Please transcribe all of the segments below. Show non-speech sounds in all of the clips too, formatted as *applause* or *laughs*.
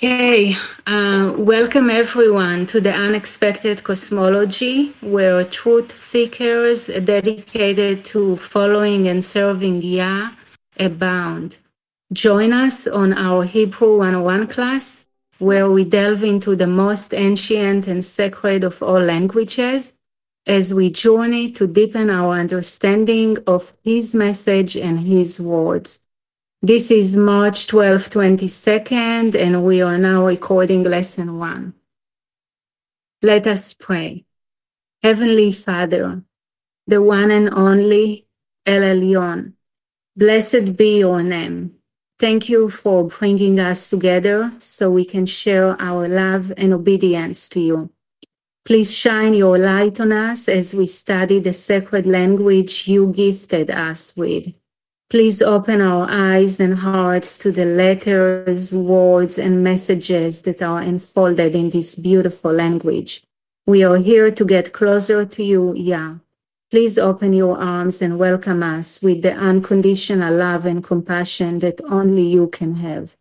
Okay, uh, welcome everyone to the Unexpected Cosmology, where truth seekers dedicated to following and serving Yah abound. Join us on our Hebrew 101 class, where we delve into the most ancient and sacred of all languages as we journey to deepen our understanding of His message and His words. This is March 12, 22nd, and we are now recording lesson one. Let us pray. Heavenly Father, the one and only El Elyon, blessed be your name. Thank you for bringing us together so we can share our love and obedience to you. Please shine your light on us as we study the sacred language you gifted us with. Please open our eyes and hearts to the letters, words, and messages that are enfolded in this beautiful language. We are here to get closer to you, Yah. Please open your arms and welcome us with the unconditional love and compassion that only you can have.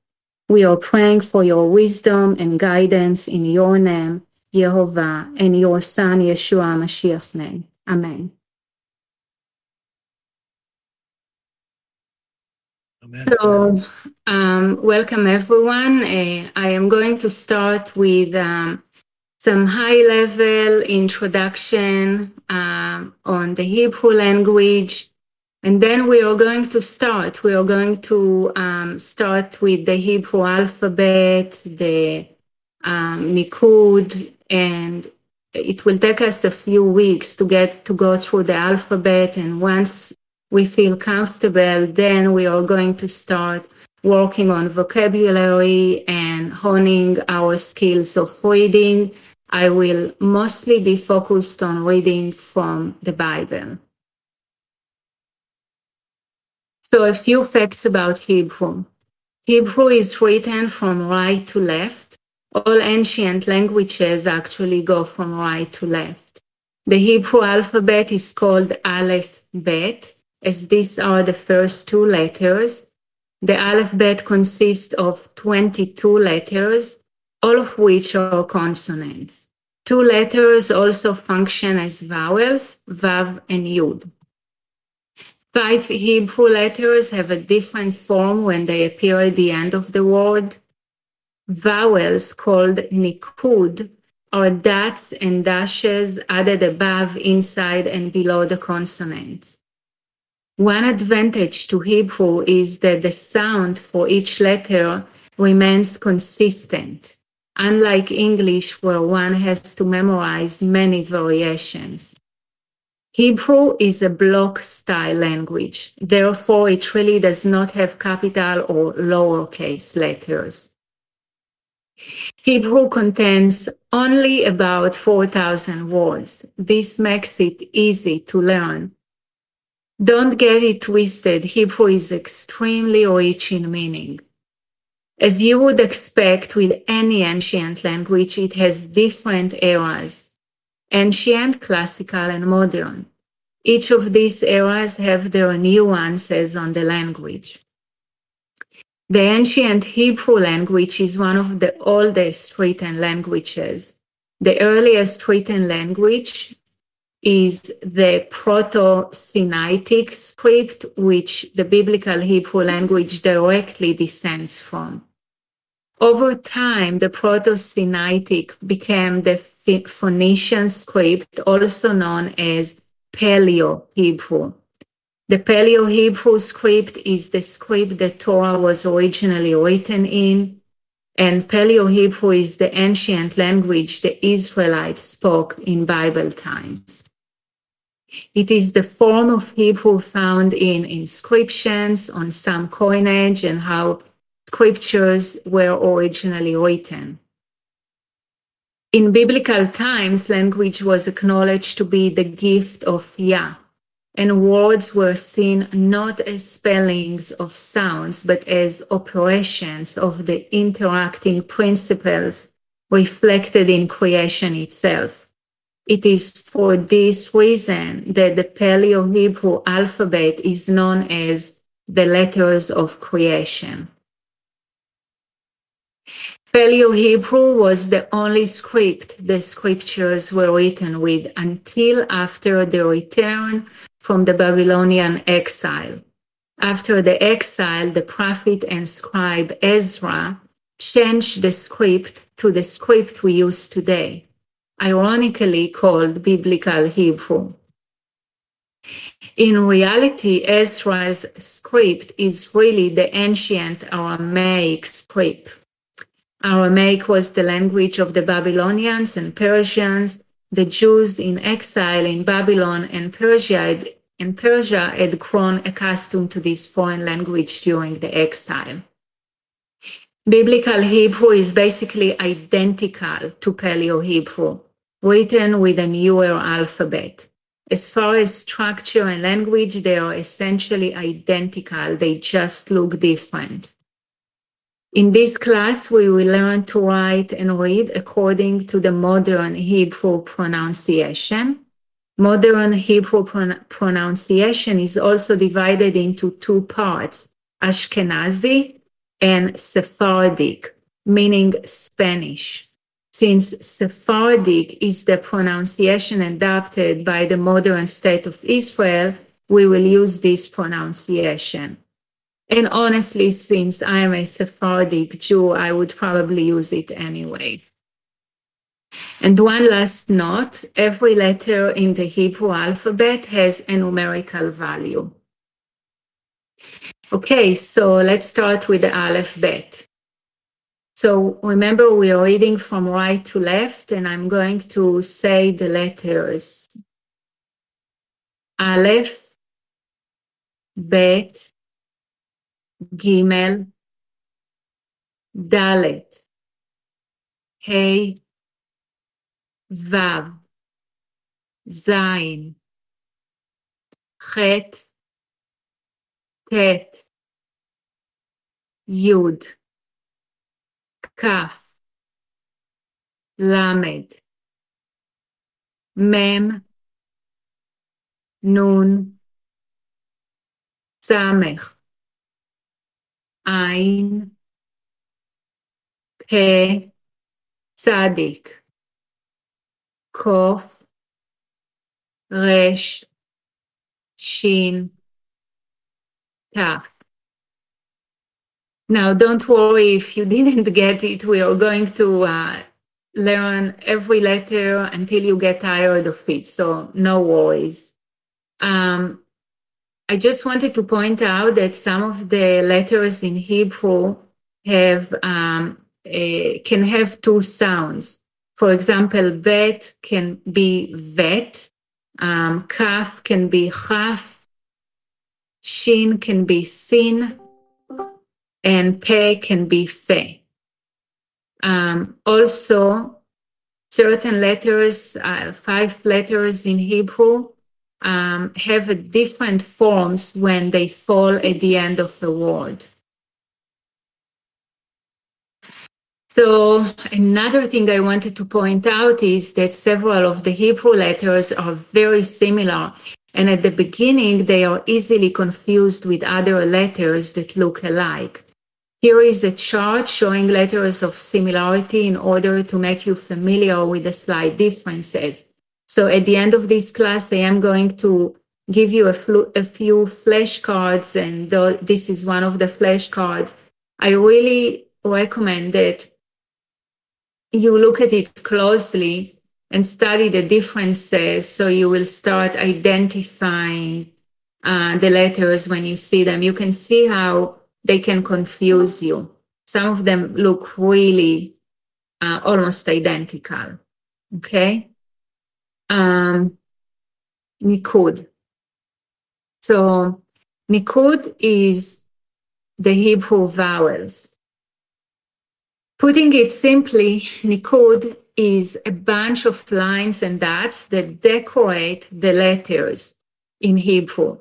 We are praying for your wisdom and guidance in your name, Yehovah, and your Son, Yeshua Mashiach's name. Amen. So, um, welcome everyone. Uh, I am going to start with um, some high level introduction um, on the Hebrew language. And then we are going to start. We are going to um, start with the Hebrew alphabet, the um, Nikud, and it will take us a few weeks to get to go through the alphabet. And once we feel comfortable, then we are going to start working on vocabulary and honing our skills of reading. I will mostly be focused on reading from the Bible. So, a few facts about Hebrew. Hebrew is written from right to left. All ancient languages actually go from right to left. The Hebrew alphabet is called Aleph Bet, as these are the first two letters. The alphabet consists of 22 letters, all of which are consonants. Two letters also function as vowels, Vav and Yud. Five Hebrew letters have a different form when they appear at the end of the word. Vowels called nikud are dots and dashes added above, inside, and below the consonants. One advantage to Hebrew is that the sound for each letter remains consistent, unlike English, where one has to memorize many variations. Hebrew is a block style language, therefore, it really does not have capital or lowercase letters. Hebrew contains only about 4,000 words. This makes it easy to learn don't get it twisted. Hebrew is extremely rich in meaning. As you would expect with any ancient language, it has different eras ancient, classical, and modern. Each of these eras have their nuances on the language. The ancient Hebrew language is one of the oldest written languages. The earliest written language is the Proto-Sinaitic script, which the biblical Hebrew language directly descends from. Over time, the Proto-Sinaitic became the Phoenician script, also known as Paleo-Hebrew. The Paleo-Hebrew script is the script that Torah was originally written in, and Paleo-Hebrew is the ancient language the Israelites spoke in Bible times. It is the form of Hebrew found in inscriptions on some coinage and how scriptures were originally written. In biblical times, language was acknowledged to be the gift of Yah, and words were seen not as spellings of sounds, but as operations of the interacting principles reflected in creation itself. It is for this reason that the Paleo Hebrew alphabet is known as the letters of creation. Paleo Hebrew was the only script the scriptures were written with until after the return from the Babylonian exile. After the exile, the prophet and scribe Ezra changed the script to the script we use today, ironically called Biblical Hebrew. In reality, Ezra's script is really the ancient Aramaic script. Aramaic was the language of the Babylonians and Persians. The Jews in exile in Babylon and Persia in Persia had grown accustomed to this foreign language during the exile. Biblical Hebrew is basically identical to Paleo Hebrew, written with a newer alphabet. As far as structure and language, they are essentially identical, they just look different. In this class, we will learn to write and read according to the modern Hebrew pronunciation. Modern Hebrew pron- pronunciation is also divided into two parts, Ashkenazi and Sephardic, meaning Spanish. Since Sephardic is the pronunciation adopted by the modern state of Israel, we will use this pronunciation. And honestly, since I am a Sephardic Jew, I would probably use it anyway. And one last note every letter in the Hebrew alphabet has a numerical value. Okay, so let's start with the Aleph Bet. So remember, we are reading from right to left, and I'm going to say the letters Aleph, Bet, Gimel, Dalet, Hey, ו', ז', ח', ט', י', כ', ל', מ', נ', ס', ע', פ', צדיק. Kof, Resh, Shin, Taf. Now, don't worry if you didn't get it. We are going to uh, learn every letter until you get tired of it. So, no worries. Um, I just wanted to point out that some of the letters in Hebrew have um, a, can have two sounds. For example, bet can be vet, um, kaf can be chaf, shin can be sin, and pe can be fe. Um, also, certain letters, uh, five letters in Hebrew, um, have different forms when they fall at the end of a word. So another thing I wanted to point out is that several of the Hebrew letters are very similar. And at the beginning, they are easily confused with other letters that look alike. Here is a chart showing letters of similarity in order to make you familiar with the slight differences. So at the end of this class, I am going to give you a, a few flashcards, and this is one of the flashcards. I really recommend that you look at it closely and study the differences so you will start identifying uh, the letters when you see them. You can see how they can confuse you. Some of them look really uh, almost identical. Okay um, Nikud. So Nikud is the Hebrew vowels. Putting it simply, Nikud is a bunch of lines and dots that decorate the letters in Hebrew.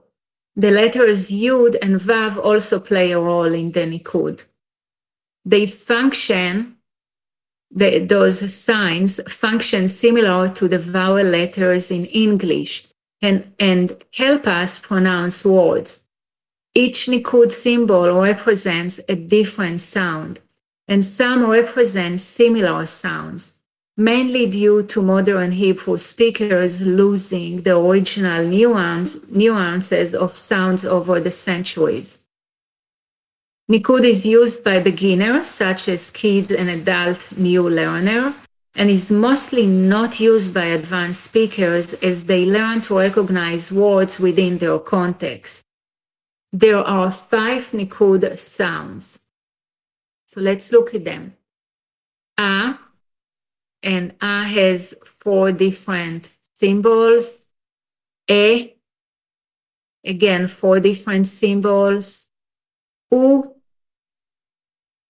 The letters Yud and Vav also play a role in the Nikud. They function the, those signs function similar to the vowel letters in English and, and help us pronounce words. Each Nikud symbol represents a different sound. And some represent similar sounds, mainly due to modern Hebrew speakers losing the original nuance, nuances of sounds over the centuries. Nikud is used by beginners, such as kids and adult new learner, and is mostly not used by advanced speakers as they learn to recognize words within their context. There are five Nikud sounds. So let's look at them. A, and A has four different symbols. A, again, four different symbols. U,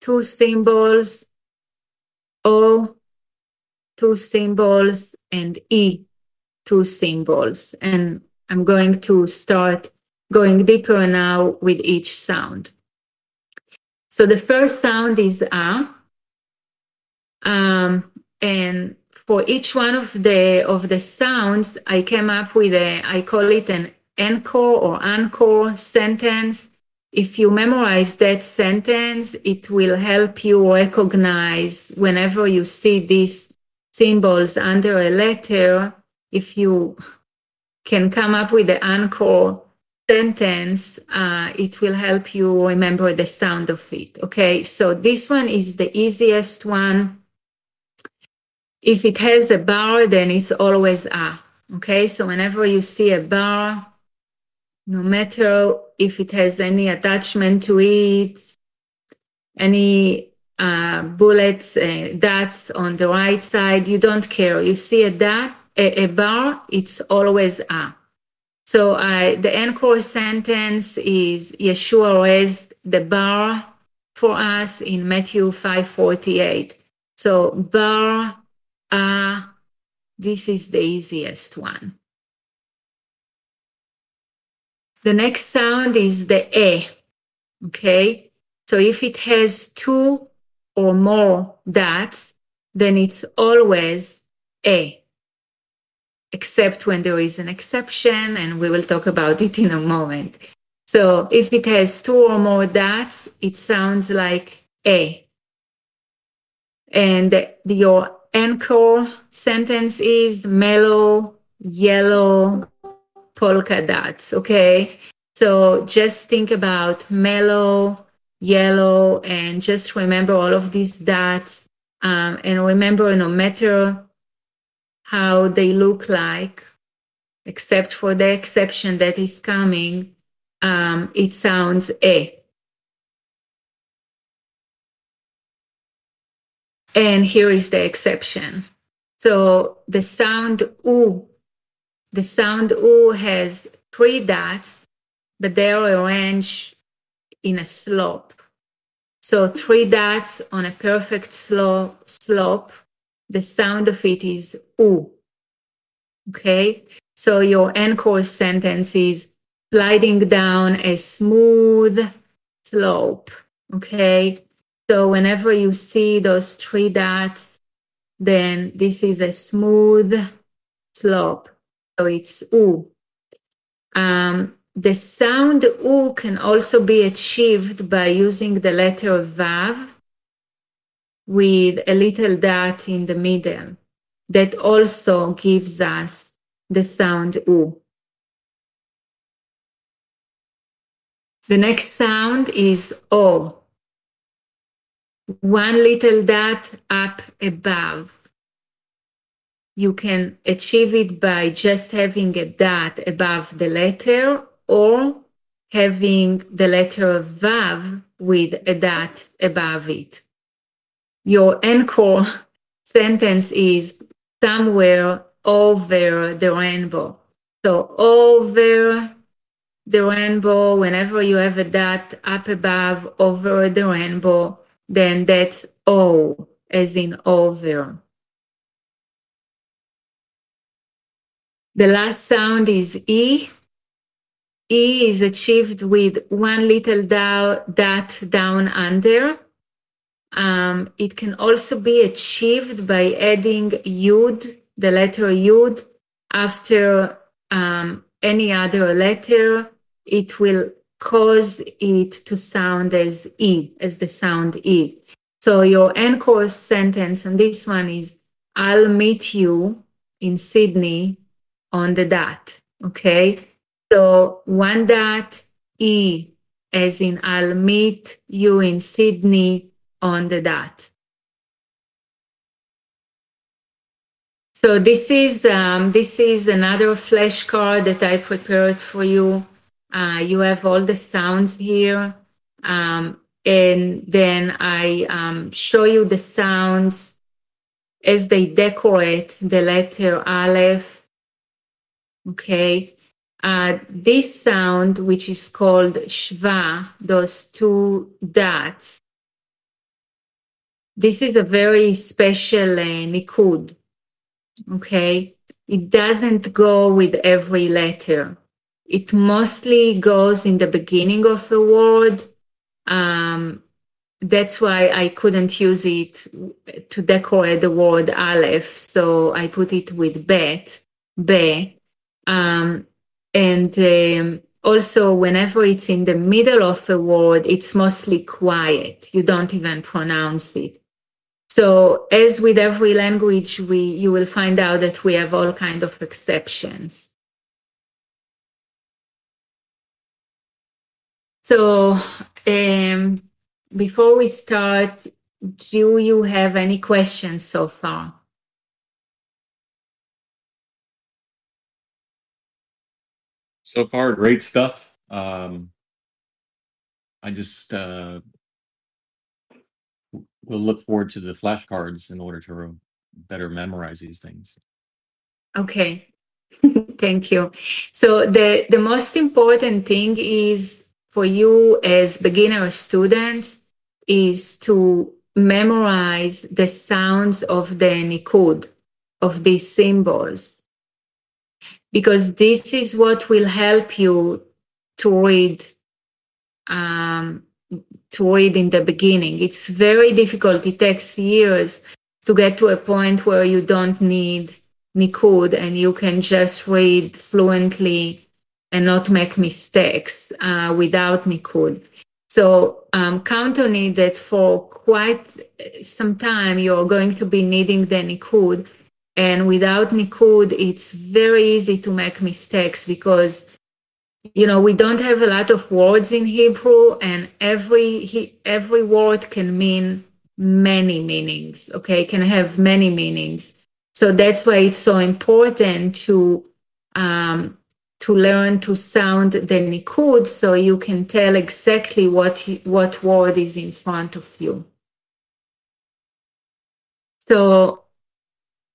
two symbols. O, two symbols, and E, two symbols. And I'm going to start going deeper now with each sound. So the first sound is A. Um, and for each one of the of the sounds, I came up with a I call it an encore or encore sentence. If you memorize that sentence, it will help you recognize whenever you see these symbols under a letter. If you can come up with the encore sentence, uh, it will help you remember the sound of it. Okay, so this one is the easiest one. If it has a bar, then it's always a. Okay, so whenever you see a bar, no matter if it has any attachment to it, any uh, bullets, uh, dots on the right side, you don't care. You see a dot, a, a bar, it's always a. So uh, the encore sentence is Yeshua raised the bar for us in Matthew 5:48. So bar, ah, uh, this is the easiest one. The next sound is the e. Okay, so if it has two or more dots, then it's always a except when there is an exception, and we will talk about it in a moment. So if it has two or more dots, it sounds like A. And the, your encore sentence is mellow, yellow, polka dots, okay? So just think about mellow, yellow, and just remember all of these dots. Um, and remember, no matter how they look like, except for the exception that is coming, um, it sounds A. And here is the exception. So the sound U, the sound U has three dots, but they are arranged in a slope. So three dots on a perfect slope, slope the sound of it is oo. Okay, so your encore sentence is sliding down a smooth slope. Okay, so whenever you see those three dots, then this is a smooth slope. So it's oo. Um, the sound oo can also be achieved by using the letter vav with a little dot in the middle that also gives us the sound U. The next sound is O. One little dot up above. You can achieve it by just having a dot above the letter or having the letter Vav with a dot above it your encore *laughs* sentence is somewhere over the rainbow. So over the rainbow, whenever you have a dot up above over the rainbow, then that's O as in over. The last sound is E. E is achieved with one little dot down under um, it can also be achieved by adding yud, the letter yud, after um, any other letter. It will cause it to sound as e, as the sound e. So your anchor sentence on this one is I'll meet you in Sydney on the dot. Okay. So one dot E as in I'll meet you in Sydney on the dot. So this is um, this is another flashcard that I prepared for you. Uh, you have all the sounds here. Um, and then I um, show you the sounds as they decorate the letter Aleph. Okay. Uh, this sound, which is called Shva, those two dots, this is a very special uh, Nikud. Okay. It doesn't go with every letter. It mostly goes in the beginning of a word um, that's why I couldn't use it to decorate the word Aleph. So I put it with bet, be. Um, and um, also, whenever it's in the middle of a word, it's mostly quiet. You don't even pronounce it. So, as with every language, we you will find out that we have all kind of exceptions. So, um, before we start, do you have any questions so far? So far, great stuff. Um, I just uh, will look forward to the flashcards in order to better memorize these things. Okay, *laughs* thank you. So the the most important thing is for you as beginner students is to memorize the sounds of the Nikud, of these symbols, because this is what will help you to read um, to read in the beginning. It's very difficult. It takes years to get to a point where you don't need Nikud and you can just read fluently and not make mistakes uh, without Nikud. So um, count on it that for quite some time you're going to be needing the Nikud. And without Nikud, it's very easy to make mistakes because you know we don't have a lot of words in Hebrew, and every every word can mean many meanings. Okay, can have many meanings. So that's why it's so important to um, to learn to sound the nikud so you can tell exactly what what word is in front of you. So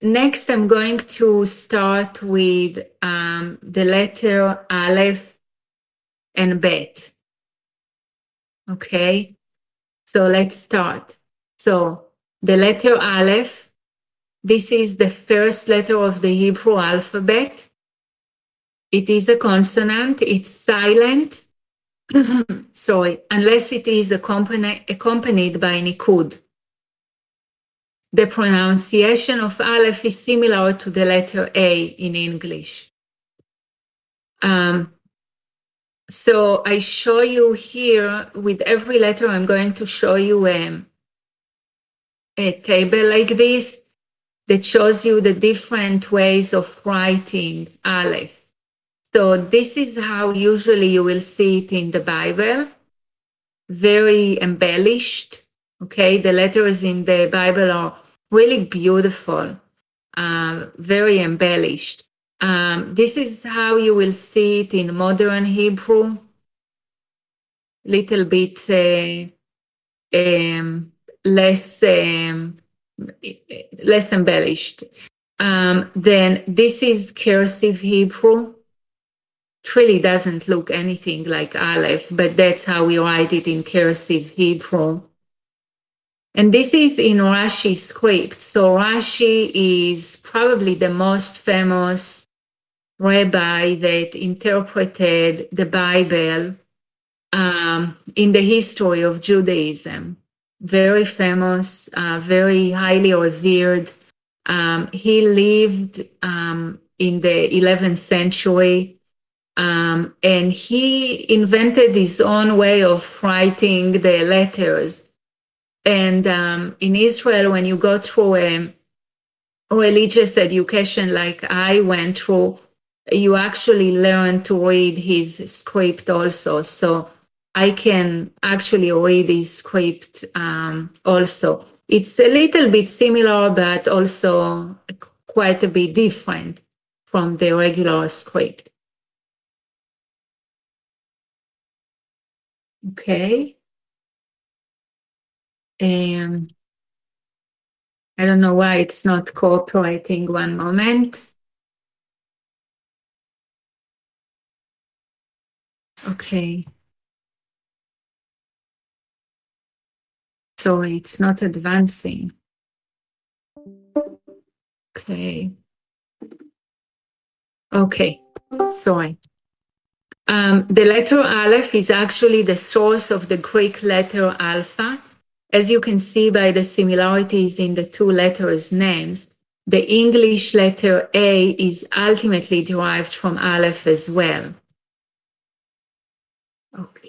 next I'm going to start with um, the letter Aleph and Bet. Okay, so let's start. So the letter Aleph, this is the first letter of the Hebrew alphabet it is a consonant, it's silent, *clears throat* sorry, unless it is accompanied, accompanied by nikud. The pronunciation of Aleph is similar to the letter A in English. Um, so I show you here with every letter, I'm going to show you a, a table like this that shows you the different ways of writing Aleph. So this is how usually you will see it in the Bible, very embellished. Okay, the letters in the Bible are really beautiful, uh, very embellished. Um, this is how you will see it in modern Hebrew, little bit uh, um, less um, less embellished. Um, then this is cursive Hebrew It really doesn't look anything like Aleph, but that's how we write it in cursive Hebrew. And this is in Rashi script. So Rashi is probably the most famous rabbi that interpreted the Bible um, in the history of Judaism. Very famous, uh, very highly revered. Um, he lived um, in the 11th century um, and he invented his own way of writing the letters. And um, in Israel, when you go through a religious education like I went through, you actually learn to read his script also. So I can actually read his script um, also. It's a little bit similar, but also quite a bit different from the regular script. Okay. Um, I don't know why it's not cooperating one moment. Okay. So it's not advancing. Okay. Okay, sorry. Um, the letter Aleph is actually the source of the Greek letter Alpha. As you can see by the similarities in the two letters' names, the English letter A is ultimately derived from Aleph as well.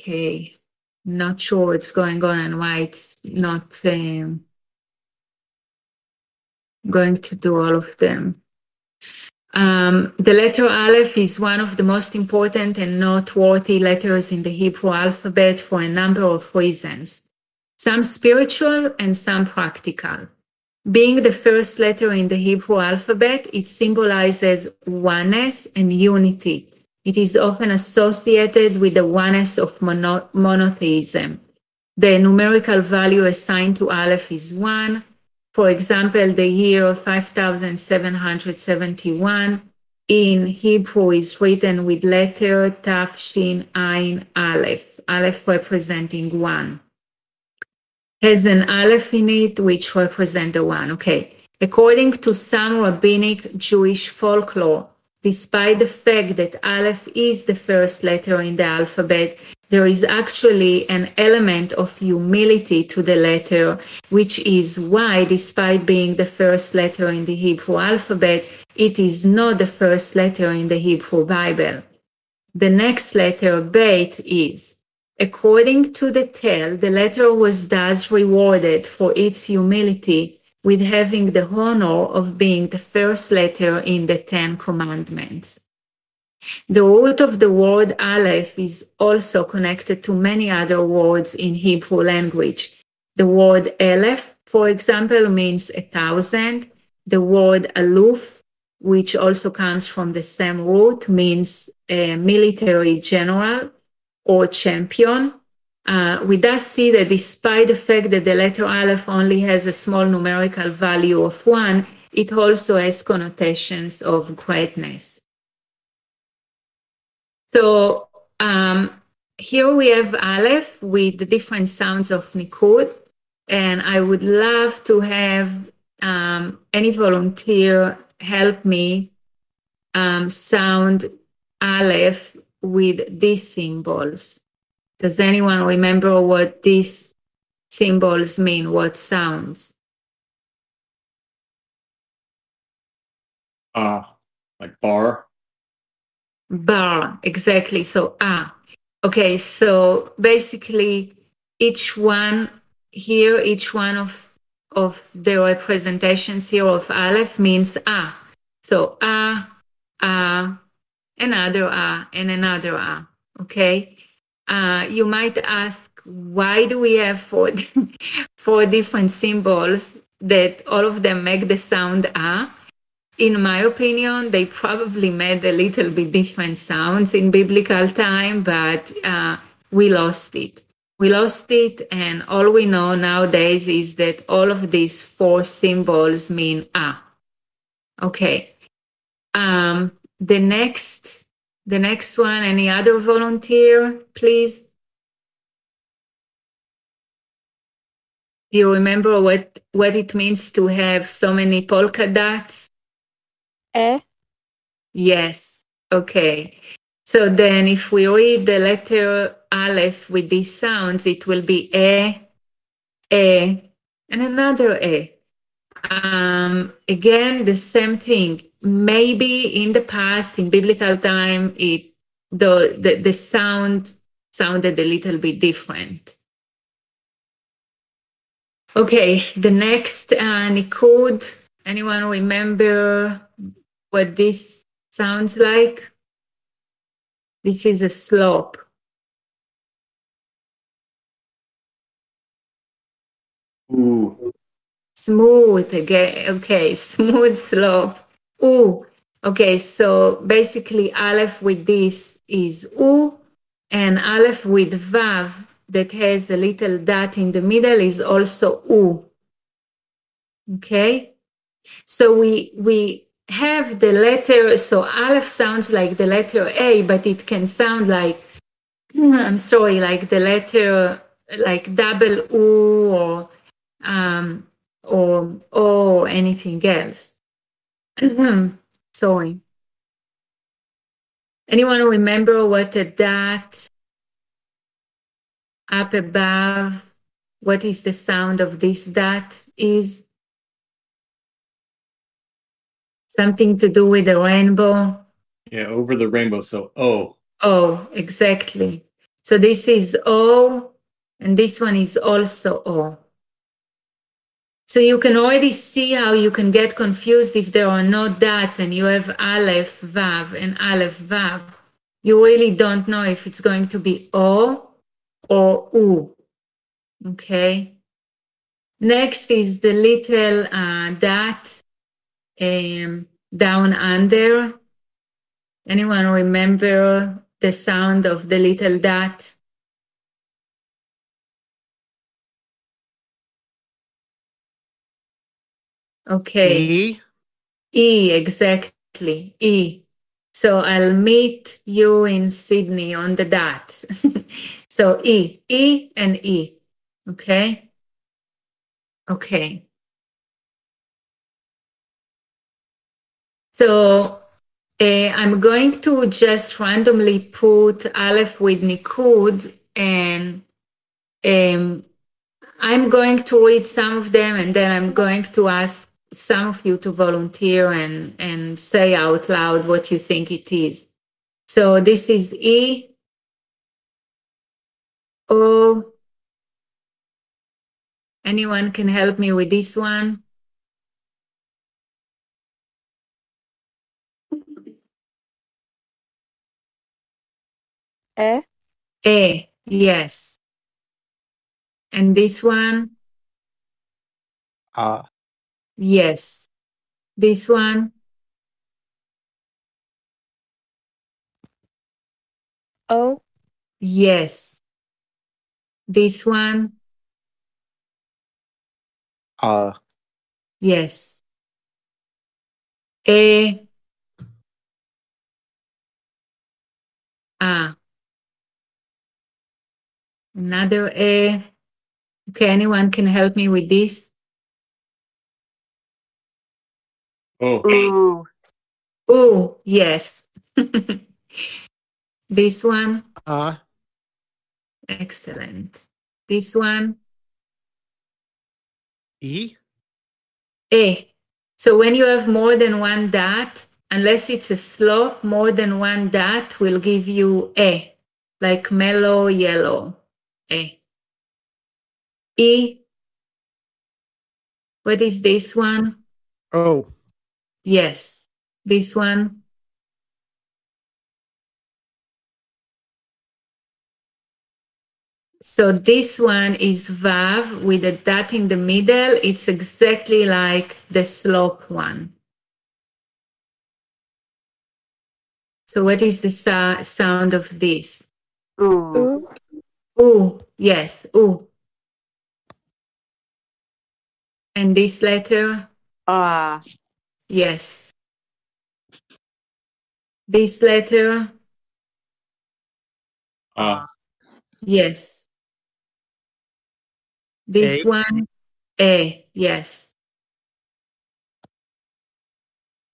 Okay, not sure what's going on and why it's not um, going to do all of them. Um, the letter Aleph is one of the most important and noteworthy letters in the Hebrew alphabet for a number of reasons, some spiritual and some practical. Being the first letter in the Hebrew alphabet, it symbolizes oneness and unity. It is often associated with the oneness of mono- monotheism. The numerical value assigned to Aleph is 1, for example, the year 5771 in Hebrew is written with letter Taf Shin Ain Aleph, Aleph representing one. Has an Aleph in it, which represent the one. Okay. According to some rabbinic Jewish folklore, despite the fact that Aleph is the first letter in the alphabet, there is actually an element of humility to the letter, which is why, despite being the first letter in the Hebrew alphabet, it is not the first letter in the Hebrew Bible. The next letter, Beit, is. According to the tale, the letter was thus rewarded for its humility with having the honor of being the first letter in the Ten Commandments. The root of the word Aleph is also connected to many other words in Hebrew language. The word Aleph, for example, means a thousand. The word Aluf, which also comes from the same root, means a military general or champion. Uh, we thus see that despite the fact that the letter Aleph only has a small numerical value of one, it also has connotations of greatness. So um, here we have Aleph with the different sounds of Nikud. And I would love to have um, any volunteer help me um, sound Aleph with these symbols. Does anyone remember what these symbols mean? What sounds? Uh, like bar? Bar exactly. So ah okay. So basically each one here each one of of the representations here of aleph means ah so ah ah another ah and another ah okay uh, you might ask why do we have four *laughs* four different symbols that all of them make the sound ah in my opinion, they probably made a little bit different sounds in biblical time, but uh, we lost it. We lost it, and all we know nowadays is that all of these four symbols mean ah. Okay. Um, the next, the next one. Any other volunteer, please? Do you remember what what it means to have so many polka dots? E. Yes. Okay. So then if we read the letter Aleph with these sounds, it will be E, E, and another E. Um, again, the same thing. Maybe in the past, in biblical time, it the, the, the sound sounded a little bit different. Okay, the next uh, Nikud. Anyone remember what this sounds like? This is a slope. Ooh. Smooth again. Okay, *laughs* smooth slope. Ooh. Okay, so basically Aleph with this is U, and Aleph with Vav that has a little dot in the middle is also U. Okay, so we we have the letter. So Aleph sounds like the letter A, but it can sound like *clears throat* I'm sorry, like the letter like double U or um, or O or anything else. *clears throat* Sorry. Anyone remember what a dot up above? What is the sound of this dot is? Something to do with the rainbow? Yeah, over the rainbow. So oh. Oh, exactly. So this is O, and this one is also O. So you can already see how you can get confused if there are no dots and you have Aleph, Vav, and Aleph, Vav. You really don't know if it's going to be O or U. Okay. Next is the little uh, dot um, down under. Anyone remember the sound of the little dot? Okay. E. E, exactly. E. So I'll meet you in Sydney on the dot. *laughs* so E, E and E. Okay. Okay. So uh, I'm going to just randomly put Aleph with Nikud and um, I'm going to read some of them and then I'm going to ask some of you to volunteer and, and say out loud what you think it is. So this is E, O. Anyone can help me with this one? A. A, yes. And this one? A. Yes. This one? O. Yes. This one? A. Yes. A. Ah. Another A. Okay, anyone can help me with this? Oh. Ooh. Oh, yes. *laughs* this one? A. Excellent. This one? E. E. So when you have more than one dot, unless it's a slope, more than one dot will give you E, like mellow yellow. E. E. What is this one? O. Yes. This one? So this one is Vav with a dot in the middle. It's exactly like the slope one. So what is the sa- sound of this? Ooh. Ooh, Oh, yes, ooh. And this letter? Ah. Yes. This letter? Uh, Yes. This A. one? A, yes.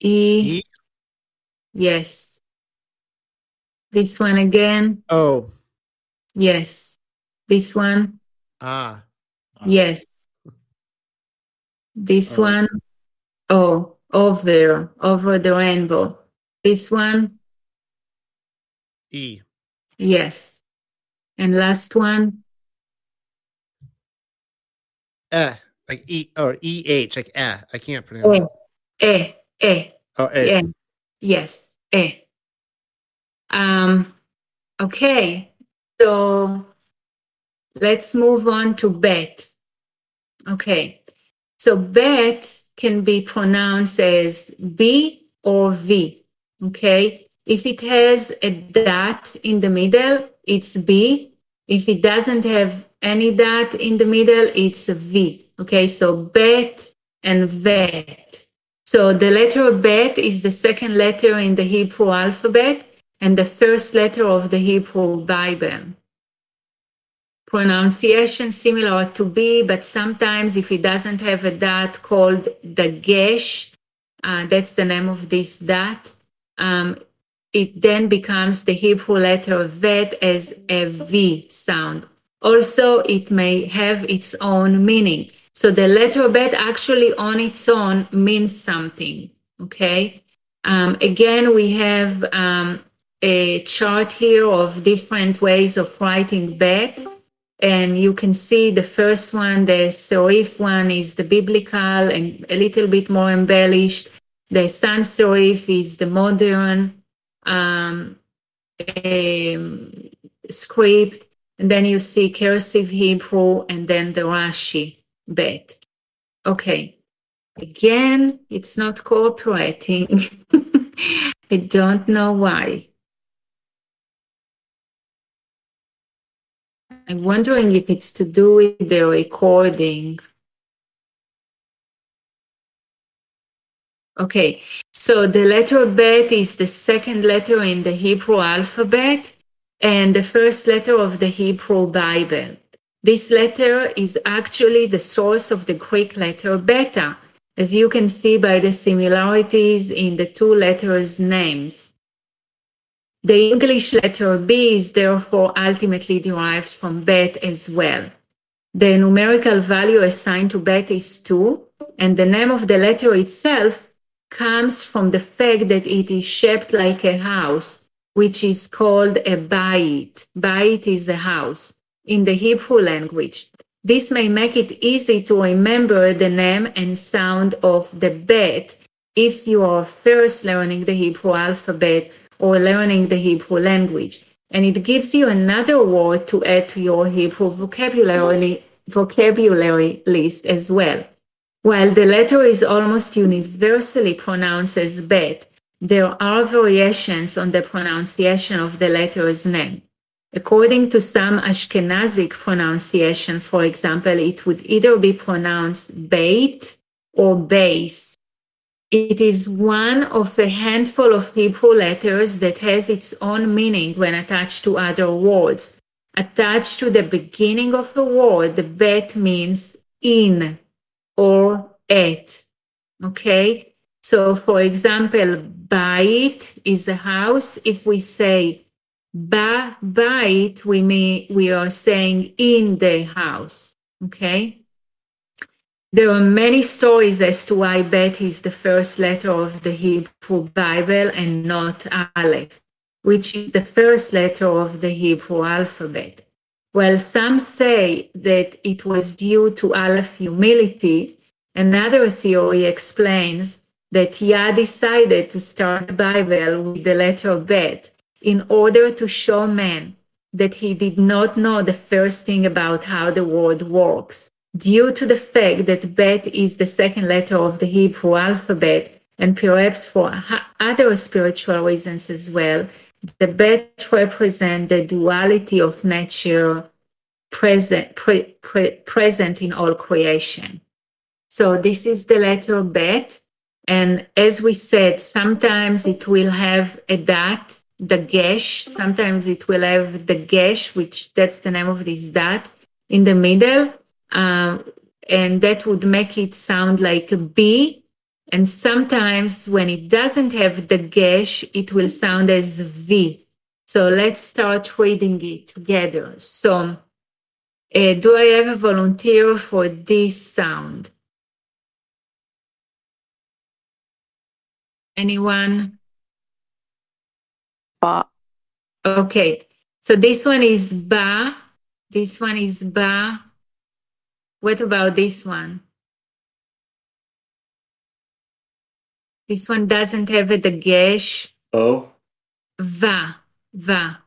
E, E. yes. This one again? O. Yes. This one? A. Yes. This Oh. one? Oh, over, over the rainbow. This one? E. Yes. And last one? E. Like E or E H, like eh. I can't pronounce Eh, it. eh, eh. Oh, eh. Yeah. Yes. Eh. Um, okay. So let's move on to bet. Okay. So bet can be pronounced as B or V. Okay. If it has a dot in the middle, it's B. If it doesn't have any dot in the middle, it's a V. Okay. So bet and vet. So the letter bet is the second letter in the Hebrew alphabet and the first letter of the Hebrew Bible. Pronunciation similar to B, but sometimes if it doesn't have a dot called the gesh, uh, that's the name of this dot, um, it then becomes the Hebrew letter vet as a V sound. Also, it may have its own meaning. So the letter bet actually on its own means something. Okay. Um, again, we have um, a chart here of different ways of writing bet. And you can see the first one, the serif one, is the biblical and a little bit more embellished. The sans serif is the modern um, um, script. And then you see cursive Hebrew and then the Rashi bet. Okay. Again, it's not cooperating. *laughs* I don't know why. I'm wondering if it's to do with the recording. Okay, so the letter bet is the second letter in the Hebrew alphabet and the first letter of the Hebrew Bible. This letter is actually the source of the Greek letter beta, as you can see by the similarities in the two letters' names. The English letter B is therefore ultimately derived from bet as well. The numerical value assigned to bet is 2, and the name of the letter itself comes from the fact that it is shaped like a house, which is called a bayit. Bayit is a house in the Hebrew language. This may make it easy to remember the name and sound of the bet if you are first learning the Hebrew alphabet or learning the Hebrew language. And it gives you another word to add to your Hebrew vocabulary, vocabulary list as well. While the letter is almost universally pronounced as bet, there are variations on the pronunciation of the letter's name. According to some Ashkenazic pronunciation, for example, it would either be pronounced bait or base. It is one of a handful of Hebrew letters that has its own meaning when attached to other words. Attached to the beginning of a word, the bet means in or at. Okay? So, for example, bait is a house. If we say ba bait, we mean we are saying in the house. Okay? There are many stories as to why Bet is the first letter of the Hebrew Bible and not Aleph, which is the first letter of the Hebrew alphabet. Well, some say that it was due to Aleph humility, another theory explains that Yah decided to start the Bible with the letter Bet in order to show man that he did not know the first thing about how the world works. Due to the fact that Bet is the second letter of the Hebrew alphabet, and perhaps for other spiritual reasons as well, the Bet represent the duality of nature present, pre, pre, present in all creation. So this is the letter Bet. And as we said, sometimes it will have a dot, the gesh. Sometimes it will have the gesh, which that's the name of this dot in the middle. Um, and that would make it sound like a B. And sometimes when it doesn't have the gesh, it will sound as V. So let's start reading it together. So uh, do I have a volunteer for this sound? Anyone? Ba. Okay. So this one is ba. This one is ba. What about this one? This one doesn't have a dagesh. Oh. Va. Va.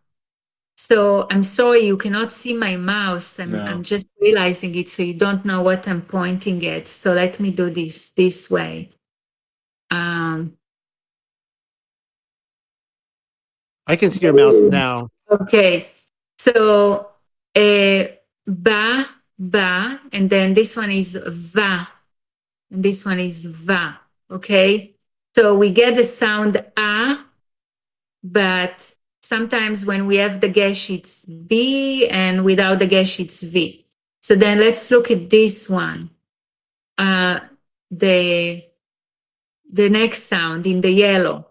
So I'm sorry, you cannot see my mouse. I'm, no. I'm just realizing it, so you don't know what I'm pointing at. So let me do this this way. Um, I can see your mouse now. Okay. So, eh, uh, ba ba, and then this one is va, and this one is va. Okay. So we get the sound a, but sometimes when we have the gash, it's b, and without the gash, it's v. So then let's look at this one. Uh, the the next sound in the yellow.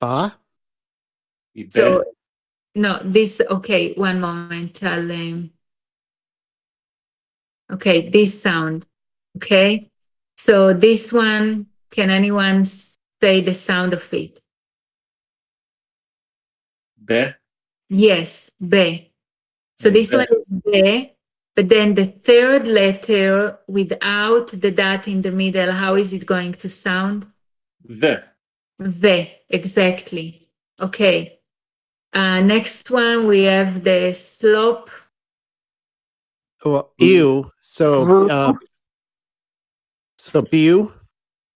Ba. So no, this okay. One moment. I'll um, okay. This sound. Okay. So this one. Can anyone say the sound of it? Be. Yes, be. So this Be. one is be, but then the third letter without the dot in the middle. How is it going to sound? The. Ve, exactly. Okay. Uh, next one, we have the slope. Well, ew. So, uh, so bu.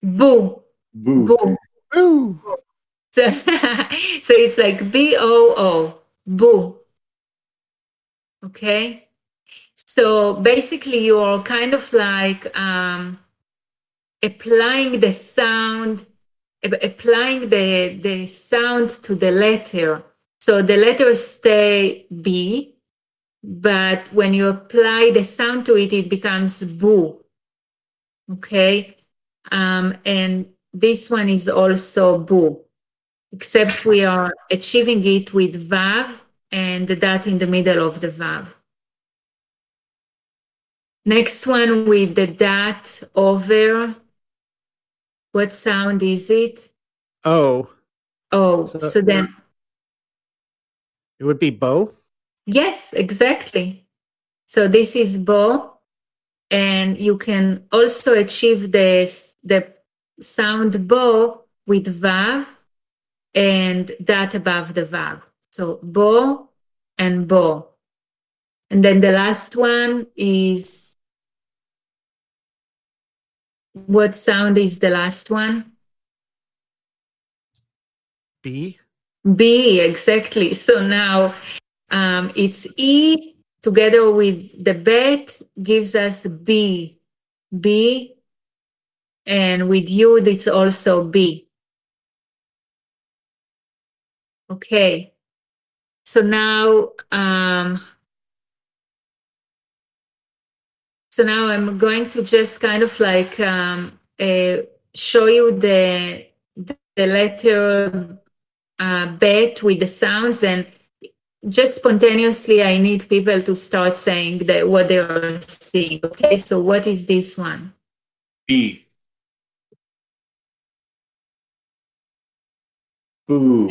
Boo, Boo. boo. Ooh. So, *laughs* so it's like B O O, boo. Okay. So basically, you're kind of like um, applying the sound, applying the the sound to the letter. So the letters stay B, but when you apply the sound to it, it becomes boo. Okay. Um, and this one is also boo except we are achieving it with vav and the dot in the middle of the vav. Next one with the dot over. What sound is it? Oh, Oh, So- so then, it would be bow. Yes, exactly. So this is bo, and you can also achieve this the sound bo with vav and that above the vav. So bo and bo. And then the last one is what sound is the last one? B. B, exactly. So now um, it's E together with the bet gives us B. B. And with Yud, it's also B. Okay. So now, um, so now I'm going to just kind of like um, uh, show you the the letter uh, bet with the sounds and just spontaneously i need people to start saying that what they are seeing. Okay so what is this one? B. Boo.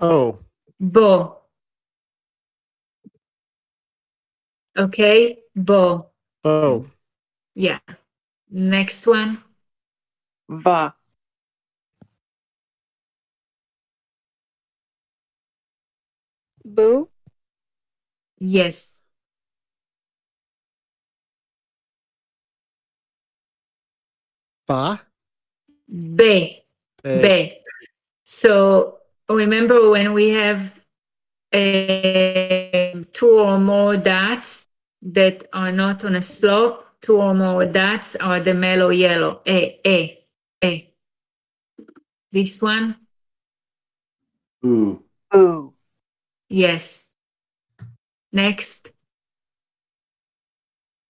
Oh, bo. Okay bo. Oh, yeah. Next one. Va. Boo. yes ba. be Be. be so remember when we have uh, two or more dots that are not on a slope two or more dots are the mellow yellow a a a this one Boo. Boo. Yes next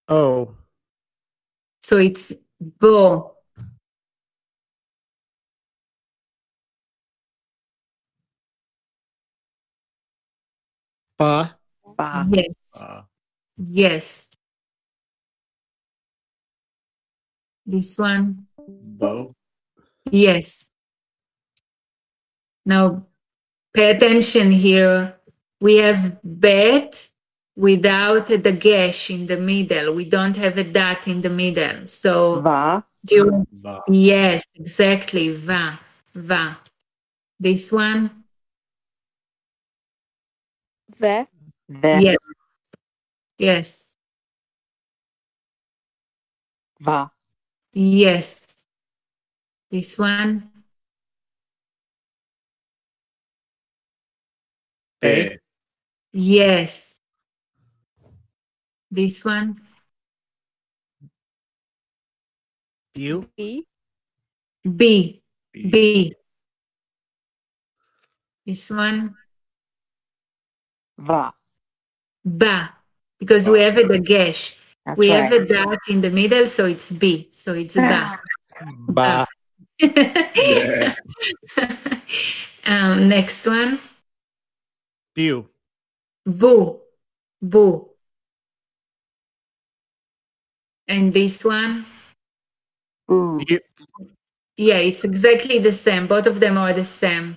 Oh, so it's bo ba. Ba. yes Uh, yes this one Bo. Yes. Now, pay attention here. We have bet without the gash in the middle. We don't have a dot in the middle. So Va. during Va. yes, exactly. Va, va. This one, Ve. Ve. yes, yes, Va. yes. This one, eh. A. yes. This one, You. B. B. B. This one, Va. ba, because we have the gash. That's we right. have a dot in the middle, so it's B. So it's ba. Ba. Yeah. *laughs* um, next one, Bu. Boo, boo. And this one, Boo. Bu. yeah, it's exactly the same. Both of them are the same.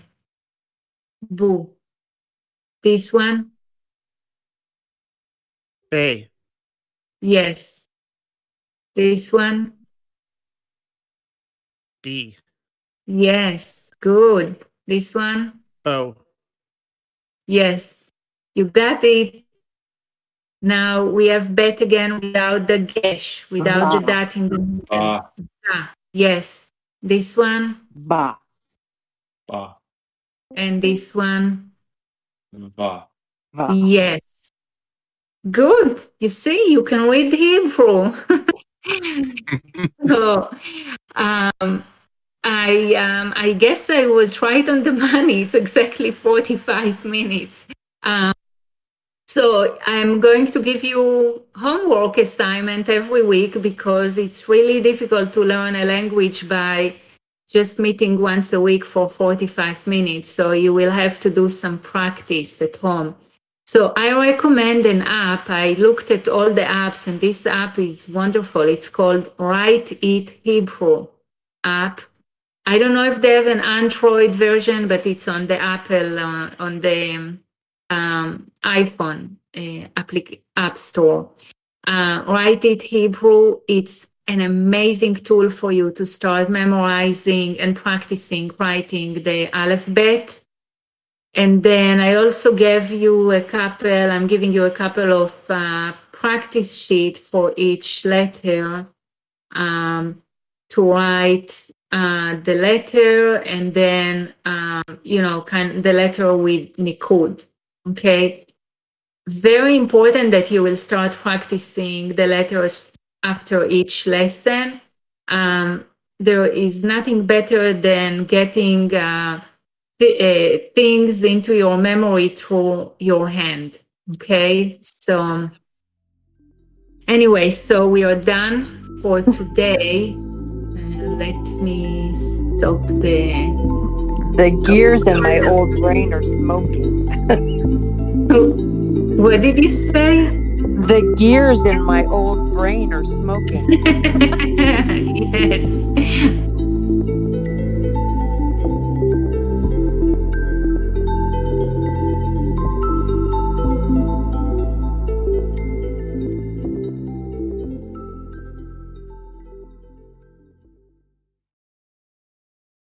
Boo. This one, A. yes. This one, B. yes. Good. This one, O. yes. You got it. Now we have bet again without the gesh, without the Ah. dot in the middle. Va. Ah, yes. This one Ba. Va. and this one. Va. Va. Yes. Good. You see, you can read Hebrew. *laughs* so, um, I um, I guess I was right on the *laughs* money. It's exactly 45 minutes. Um, so I'm going to give you homework assignment every week because it's really difficult to learn a language by just meeting once a week for 45 minutes. So you will have to do some practice at home. So I recommend an app. I looked at all the apps and this app is wonderful. It's called Write It Hebrew app. I don't know if they have an Android version, but it's on the Apple, uh, on the um, iPhone uh, app store. Uh, Write It Hebrew, it's an amazing tool for you to start memorizing and practicing writing the alphabet. And then I also gave you a couple, I'm giving you a couple of uh, practice sheet for each letter um, to write uh, the letter and then, um, you know, kind the letter with Nikud. Okay. Very important that you will start practicing the letters after each lesson. Um, there is nothing better than getting uh, th- uh, things into your memory through your hand. Okay, so anyway, so we are done for today. Uh, let me stop the. The gears in my old brain are smoking. *laughs* Um, what did you say? The gears in my old brain are smoking. *laughs* yes.